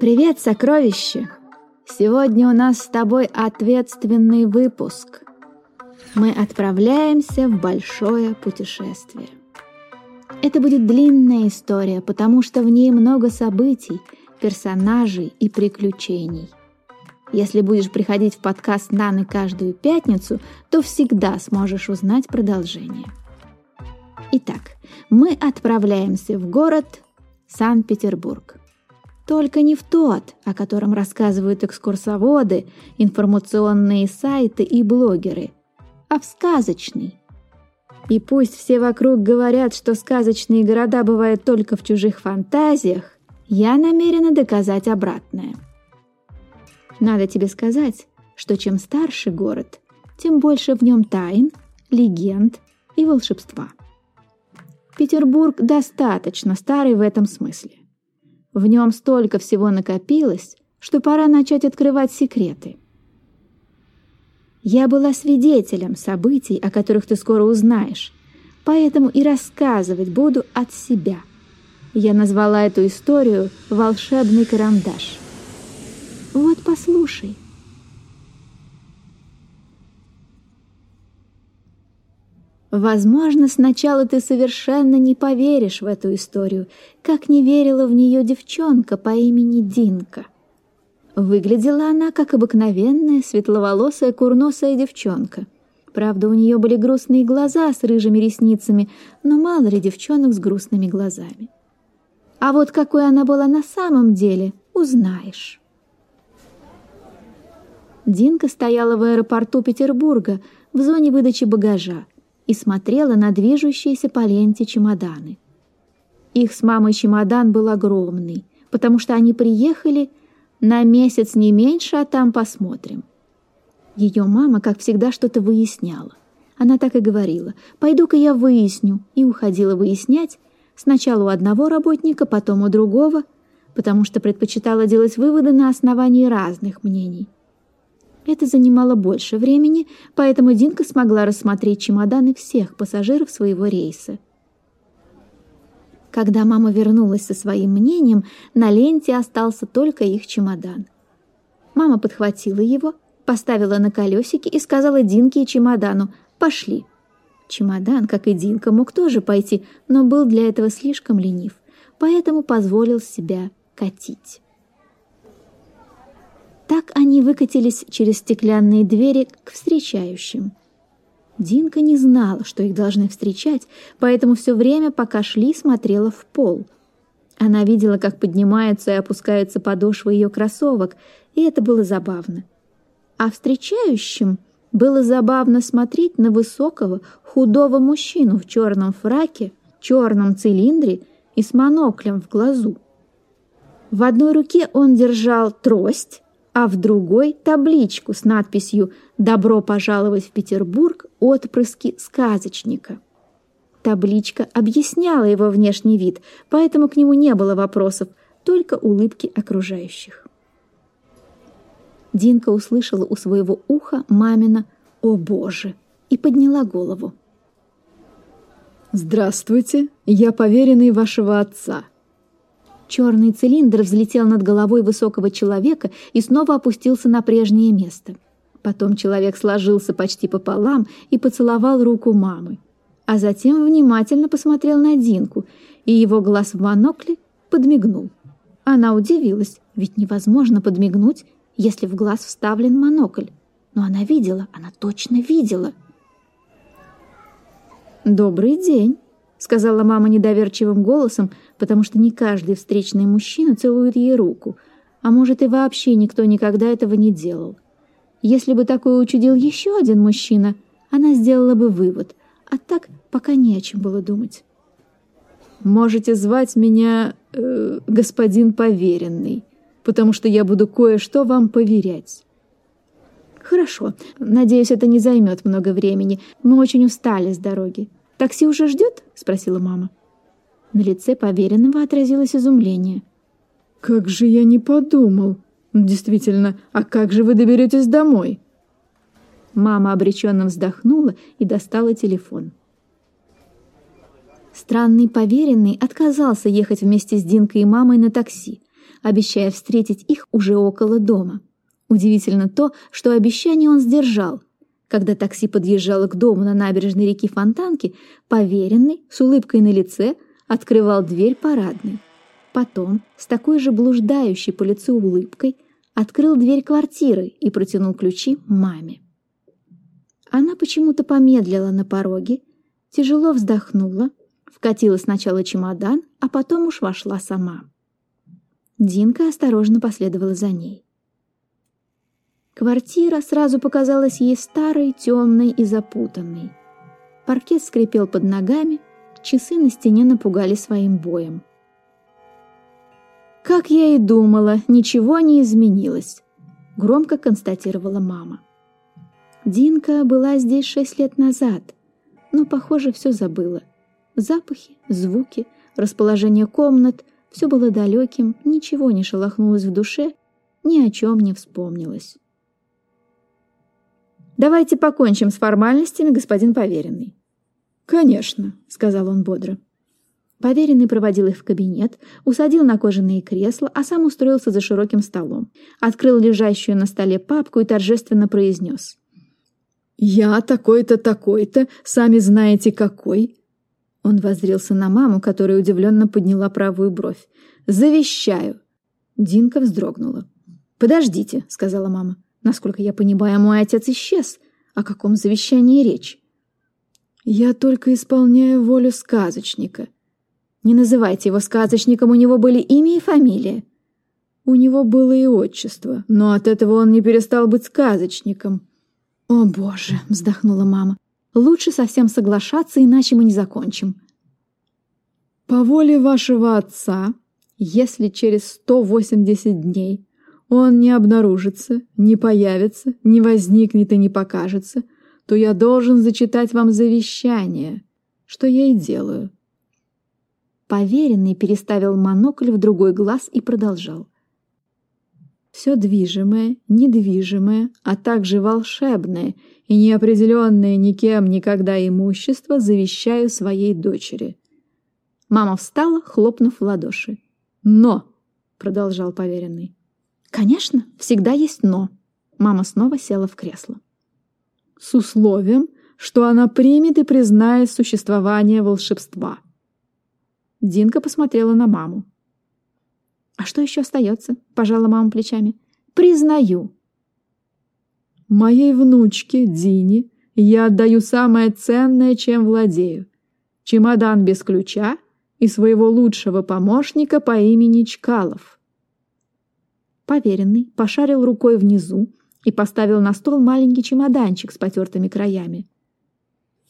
Привет, сокровище! Сегодня у нас с тобой ответственный выпуск. Мы отправляемся в большое путешествие. Это будет длинная история, потому что в ней много событий, персонажей и приключений. Если будешь приходить в подкаст Наны каждую пятницу, то всегда сможешь узнать продолжение. Итак, мы отправляемся в город Санкт-Петербург. Только не в тот, о котором рассказывают экскурсоводы, информационные сайты и блогеры, а в сказочный. И пусть все вокруг говорят, что сказочные города бывают только в чужих фантазиях, я намерена доказать обратное. Надо тебе сказать, что чем старше город, тем больше в нем тайн, легенд и волшебства. Петербург достаточно старый в этом смысле. В нем столько всего накопилось, что пора начать открывать секреты. Я была свидетелем событий, о которых ты скоро узнаешь, поэтому и рассказывать буду от себя. Я назвала эту историю «Волшебный карандаш». Вот послушай. Возможно, сначала ты совершенно не поверишь в эту историю, как не верила в нее девчонка по имени Динка. Выглядела она как обыкновенная светловолосая курносая девчонка. Правда, у нее были грустные глаза с рыжими ресницами, но мало ли девчонок с грустными глазами. А вот какой она была на самом деле, узнаешь. Динка стояла в аэропорту Петербурга в зоне выдачи багажа и смотрела на движущиеся по ленте чемоданы. Их с мамой чемодан был огромный, потому что они приехали на месяц не меньше, а там посмотрим. Ее мама, как всегда, что-то выясняла. Она так и говорила, «Пойду-ка я выясню», и уходила выяснять сначала у одного работника, потом у другого, потому что предпочитала делать выводы на основании разных мнений. Это занимало больше времени, поэтому Динка смогла рассмотреть чемоданы всех пассажиров своего рейса. Когда мама вернулась со своим мнением, на ленте остался только их чемодан. Мама подхватила его, поставила на колесики и сказала Динке и чемодану «Пошли». Чемодан, как и Динка, мог тоже пойти, но был для этого слишком ленив, поэтому позволил себя катить. Так они выкатились через стеклянные двери к встречающим. Динка не знала, что их должны встречать, поэтому все время, пока шли, смотрела в пол. Она видела, как поднимаются и опускаются подошвы ее кроссовок, и это было забавно. А встречающим было забавно смотреть на высокого, худого мужчину в черном фраке, черном цилиндре и с моноклем в глазу. В одной руке он держал трость, а в другой – табличку с надписью «Добро пожаловать в Петербург. Отпрыски сказочника». Табличка объясняла его внешний вид, поэтому к нему не было вопросов, только улыбки окружающих. Динка услышала у своего уха мамина «О боже!» и подняла голову. «Здравствуйте, я поверенный вашего отца», Черный цилиндр взлетел над головой высокого человека и снова опустился на прежнее место. Потом человек сложился почти пополам и поцеловал руку мамы. А затем внимательно посмотрел на Динку, и его глаз в монокле подмигнул. Она удивилась, ведь невозможно подмигнуть, если в глаз вставлен монокль. Но она видела, она точно видела. «Добрый день!» — сказала мама недоверчивым голосом, потому что не каждый встречный мужчина целует ей руку, а может и вообще никто никогда этого не делал. Если бы такое учудил еще один мужчина, она сделала бы вывод, а так пока не о чем было думать. «Можете звать меня э, господин поверенный, потому что я буду кое-что вам поверять». «Хорошо. Надеюсь, это не займет много времени. Мы очень устали с дороги. «Такси уже ждет?» — спросила мама. На лице поверенного отразилось изумление. «Как же я не подумал! Действительно, а как же вы доберетесь домой?» Мама обреченно вздохнула и достала телефон. Странный поверенный отказался ехать вместе с Динкой и мамой на такси. обещая встретить их уже около дома. Удивительно то, что обещание он сдержал. Когда такси подъезжало к дому на набережной реки Фонтанки, поверенный, с улыбкой на лице, открывал дверь парадной. Потом, с такой же блуждающей по лицу улыбкой, открыл дверь квартиры и протянул ключи маме. Она почему-то помедлила на пороге, тяжело вздохнула, вкатила сначала чемодан, а потом уж вошла сама. Динка осторожно последовала за ней. Квартира сразу показалась ей старой, темной и запутанной. Паркет скрипел под ногами, часы на стене напугали своим боем. «Как я и думала, ничего не изменилось», — громко констатировала мама. Динка была здесь шесть лет назад, но, похоже, все забыла. Запахи, звуки, расположение комнат — все было далеким, ничего не шелохнулось в душе, ни о чем не вспомнилось. Давайте покончим с формальностями, господин поверенный». «Конечно», — сказал он бодро. Поверенный проводил их в кабинет, усадил на кожаные кресла, а сам устроился за широким столом. Открыл лежащую на столе папку и торжественно произнес. «Я такой-то, такой-то, сами знаете какой». Он воззрился на маму, которая удивленно подняла правую бровь. «Завещаю». Динка вздрогнула. «Подождите», — сказала мама. Насколько я понимаю, мой отец исчез. О каком завещании речь? Я только исполняю волю сказочника. Не называйте его сказочником, у него были имя и фамилия. У него было и отчество, но от этого он не перестал быть сказочником. «О, Боже!» — вздохнула мама. «Лучше совсем соглашаться, иначе мы не закончим». «По воле вашего отца, если через 180 дней он не обнаружится, не появится, не возникнет и не покажется, то я должен зачитать вам завещание, что я и делаю». Поверенный переставил монокль в другой глаз и продолжал. «Все движимое, недвижимое, а также волшебное и неопределенное никем никогда имущество завещаю своей дочери». Мама встала, хлопнув в ладоши. «Но!» — продолжал поверенный. Конечно, всегда есть «но». Мама снова села в кресло. С условием, что она примет и признает существование волшебства. Динка посмотрела на маму. «А что еще остается?» – пожала мама плечами. «Признаю». «Моей внучке, Дине, я отдаю самое ценное, чем владею. Чемодан без ключа и своего лучшего помощника по имени Чкалов». Поверенный пошарил рукой внизу и поставил на стол маленький чемоданчик с потертыми краями.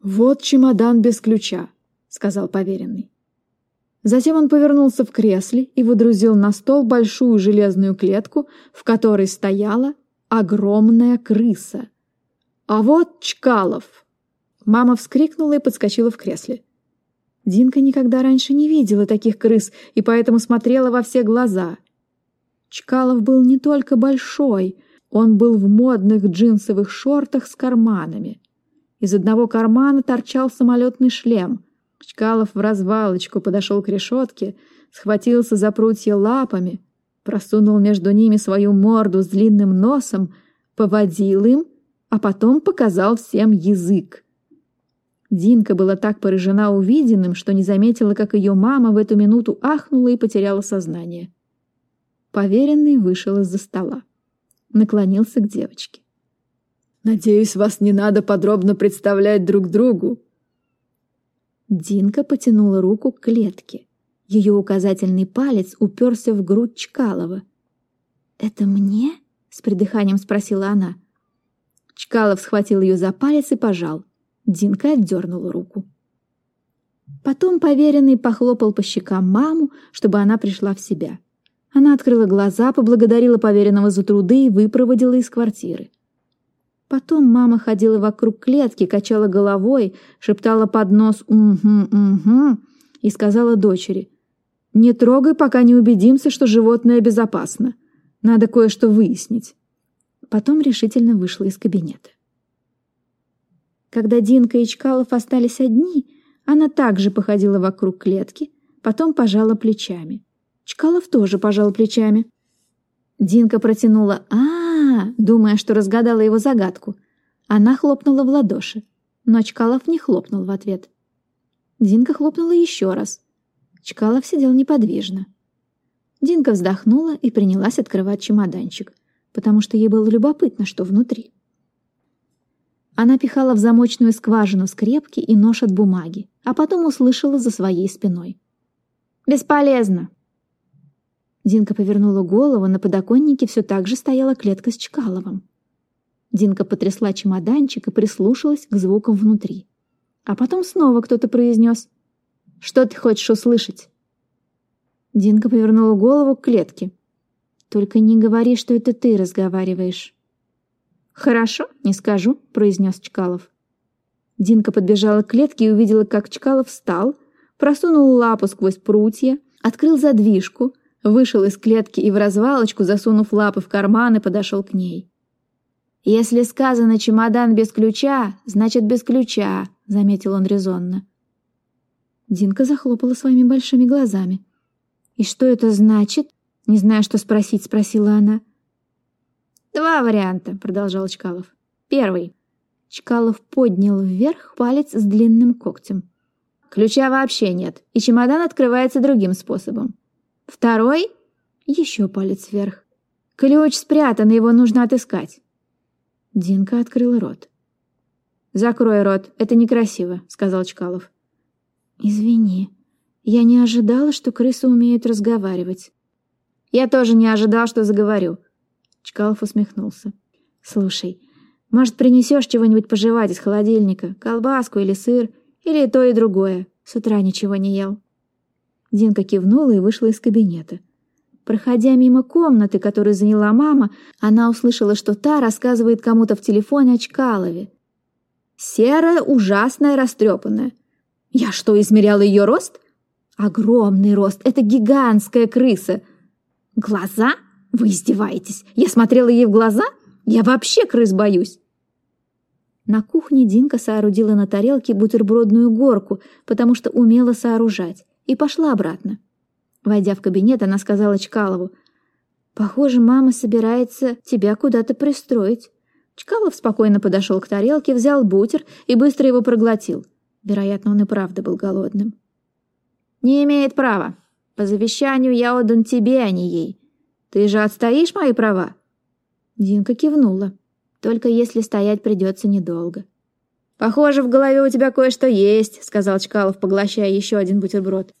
«Вот чемодан без ключа», — сказал поверенный. Затем он повернулся в кресле и выдрузил на стол большую железную клетку, в которой стояла огромная крыса. «А вот Чкалов!» Мама вскрикнула и подскочила в кресле. Динка никогда раньше не видела таких крыс и поэтому смотрела во все глаза. Чкалов был не только большой, он был в модных джинсовых шортах с карманами. Из одного кармана торчал самолетный шлем. Чкалов в развалочку подошел к решетке, схватился за прутья лапами, просунул между ними свою морду с длинным носом, поводил им, а потом показал всем язык. Динка была так поражена увиденным, что не заметила, как ее мама в эту минуту ахнула и потеряла сознание. Поверенный вышел из-за стола. Наклонился к девочке. «Надеюсь, вас не надо подробно представлять друг другу». Динка потянула руку к клетке. Ее указательный палец уперся в грудь Чкалова. «Это мне?» — с придыханием спросила она. Чкалов схватил ее за палец и пожал. Динка отдернула руку. Потом поверенный похлопал по щекам маму, чтобы она пришла в себя. Она открыла глаза, поблагодарила поверенного за труды и выпроводила из квартиры. Потом мама ходила вокруг клетки, качала головой, шептала под нос «Угу, угу» и сказала дочери «Не трогай, пока не убедимся, что животное безопасно. Надо кое-что выяснить». Потом решительно вышла из кабинета. Когда Динка и Чкалов остались одни, она также походила вокруг клетки, потом пожала плечами. Чкалов тоже пожал плечами. Динка протянула а, -а, -а думая, что разгадала его загадку. Она хлопнула в ладоши, но Чкалов не хлопнул в ответ. Динка хлопнула еще раз. Чкалов сидел неподвижно. Динка вздохнула и принялась открывать чемоданчик, потому что ей было любопытно, что внутри. Она пихала в замочную скважину скрепки и нож от бумаги, а потом услышала за своей спиной. «Бесполезно!» Динка повернула голову, на подоконнике все так же стояла клетка с Чкаловым. Динка потрясла чемоданчик и прислушалась к звукам внутри. А потом снова кто-то произнес «Что ты хочешь услышать?» Динка повернула голову к клетке. «Только не говори, что это ты разговариваешь». «Хорошо, не скажу», — произнес Чкалов. Динка подбежала к клетке и увидела, как Чкалов встал, просунул лапу сквозь прутья, открыл задвижку, вышел из клетки и в развалочку, засунув лапы в карманы, подошел к ней. «Если сказано чемодан без ключа, значит без ключа», — заметил он резонно. Динка захлопала своими большими глазами. «И что это значит?» Не зная, что спросить, спросила она. «Два варианта», — продолжал Чкалов. «Первый. Чкалов поднял вверх палец с длинным когтем. Ключа вообще нет, и чемодан открывается другим способом. Второй — еще палец вверх. Ключ спрятан, его нужно отыскать. Динка открыла рот. «Закрой рот, это некрасиво», — сказал Чкалов. «Извини, я не ожидала, что крысы умеют разговаривать». «Я тоже не ожидал, что заговорю». Чкалов усмехнулся. «Слушай, может, принесешь чего-нибудь пожевать из холодильника? Колбаску или сыр? Или то и другое? С утра ничего не ел». Динка кивнула и вышла из кабинета. Проходя мимо комнаты, которую заняла мама, она услышала, что та рассказывает кому-то в телефоне о Чкалове. «Серая, ужасная, растрепанная. Я что, измеряла ее рост? Огромный рост, это гигантская крыса. Глаза? Вы издеваетесь? Я смотрела ей в глаза? Я вообще крыс боюсь. На кухне Динка соорудила на тарелке бутербродную горку, потому что умела сооружать, и пошла обратно. Войдя в кабинет, она сказала Чкалову, «Похоже, мама собирается тебя куда-то пристроить». Чкалов спокойно подошел к тарелке, взял бутер и быстро его проглотил. Вероятно, он и правда был голодным. «Не имеет права. По завещанию я отдан тебе, а не ей. Ты же отстоишь мои права?» Динка кивнула. Только если стоять придется недолго. «Похоже, в голове у тебя кое-что есть», — сказал Чкалов, поглощая еще один бутерброд.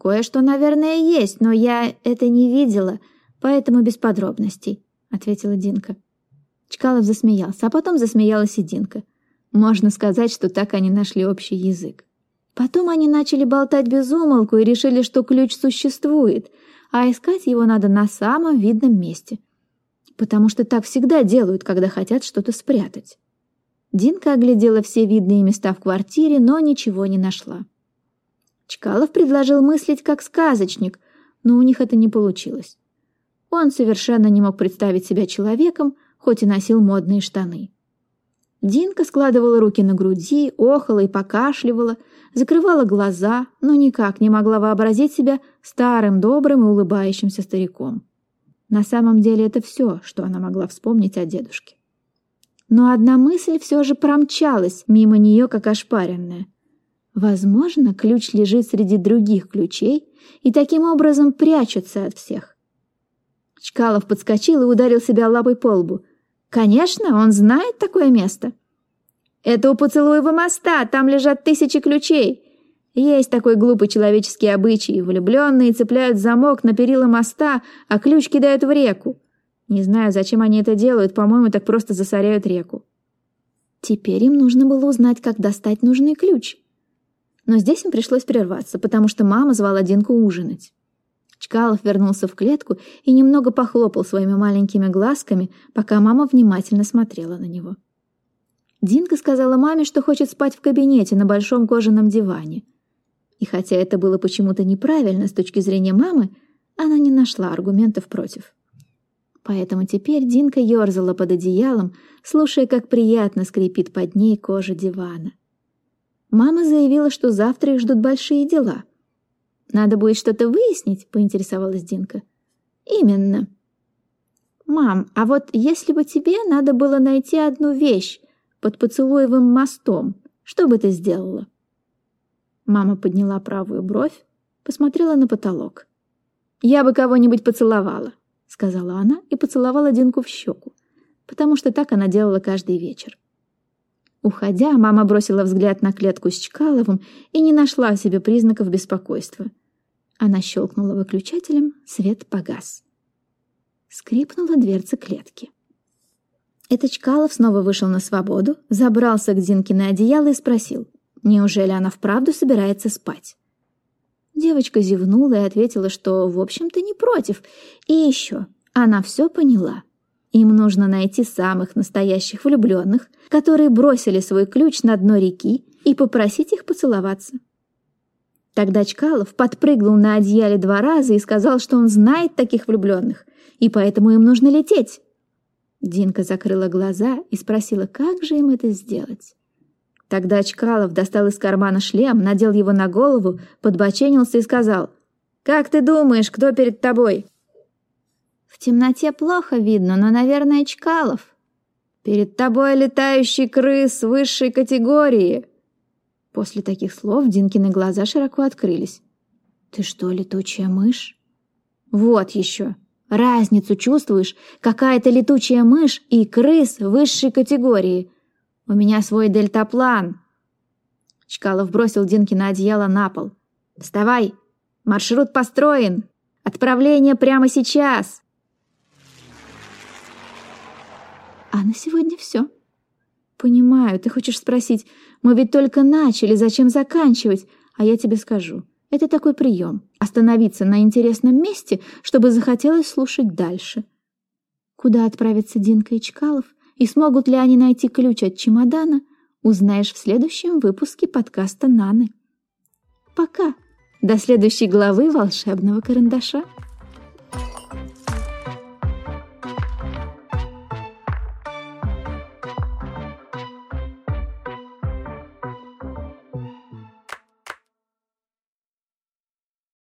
«Кое-что, наверное, есть, но я это не видела, поэтому без подробностей», — ответила Динка. Чкалов засмеялся, а потом засмеялась и Динка. Можно сказать, что так они нашли общий язык. Потом они начали болтать без умолку и решили, что ключ существует, а искать его надо на самом видном месте — потому что так всегда делают, когда хотят что-то спрятать. Динка оглядела все видные места в квартире, но ничего не нашла. Чкалов предложил мыслить как сказочник, но у них это не получилось. Он совершенно не мог представить себя человеком, хоть и носил модные штаны. Динка складывала руки на груди, охала и покашливала, закрывала глаза, но никак не могла вообразить себя старым, добрым и улыбающимся стариком. На самом деле это все, что она могла вспомнить о дедушке. Но одна мысль все же промчалась мимо нее, как ошпаренная. Возможно, ключ лежит среди других ключей и таким образом прячется от всех. Чкалов подскочил и ударил себя лапой по лбу. «Конечно, он знает такое место!» «Это у поцелуева моста, там лежат тысячи ключей!» Есть такой глупый человеческий обычай. Влюбленные цепляют замок на перила моста, а ключ кидают в реку. Не знаю, зачем они это делают, по-моему, так просто засоряют реку. Теперь им нужно было узнать, как достать нужный ключ. Но здесь им пришлось прерваться, потому что мама звала Динку ужинать. Чкалов вернулся в клетку и немного похлопал своими маленькими глазками, пока мама внимательно смотрела на него. Динка сказала маме, что хочет спать в кабинете на большом кожаном диване — и хотя это было почему-то неправильно с точки зрения мамы, она не нашла аргументов против. Поэтому теперь Динка ерзала под одеялом, слушая, как приятно скрипит под ней кожа дивана. Мама заявила, что завтра их ждут большие дела. Надо будет что-то выяснить, поинтересовалась Динка. Именно. Мам, а вот если бы тебе надо было найти одну вещь под поцелуевым мостом, что бы ты сделала? Мама подняла правую бровь, посмотрела на потолок. «Я бы кого-нибудь поцеловала», — сказала она и поцеловала Динку в щеку, потому что так она делала каждый вечер. Уходя, мама бросила взгляд на клетку с Чкаловым и не нашла в себе признаков беспокойства. Она щелкнула выключателем, свет погас. Скрипнула дверца клетки. Это Чкалов снова вышел на свободу, забрался к Динке на одеяло и спросил, неужели она вправду собирается спать. Девочка зевнула и ответила, что, в общем-то, не против. И еще, она все поняла. Им нужно найти самых настоящих влюбленных, которые бросили свой ключ на дно реки, и попросить их поцеловаться. Тогда Чкалов подпрыгнул на одеяле два раза и сказал, что он знает таких влюбленных, и поэтому им нужно лететь. Динка закрыла глаза и спросила, как же им это сделать. Тогда Чкалов достал из кармана шлем, надел его на голову, подбоченился и сказал, «Как ты думаешь, кто перед тобой?» «В темноте плохо видно, но, наверное, Чкалов». «Перед тобой летающий крыс высшей категории!» После таких слов Динкины глаза широко открылись. «Ты что, летучая мышь?» «Вот еще! Разницу чувствуешь? Какая-то летучая мышь и крыс высшей категории!» У меня свой дельтаплан!» Чкалов бросил Динки на одеяло на пол. «Вставай! Маршрут построен! Отправление прямо сейчас!» «А на сегодня все. «Понимаю, ты хочешь спросить, мы ведь только начали, зачем заканчивать? А я тебе скажу, это такой прием — остановиться на интересном месте, чтобы захотелось слушать дальше». Куда отправятся Динка и Чкалов, и смогут ли они найти ключ от чемодана, узнаешь в следующем выпуске подкаста «Наны». Пока! До следующей главы волшебного карандаша.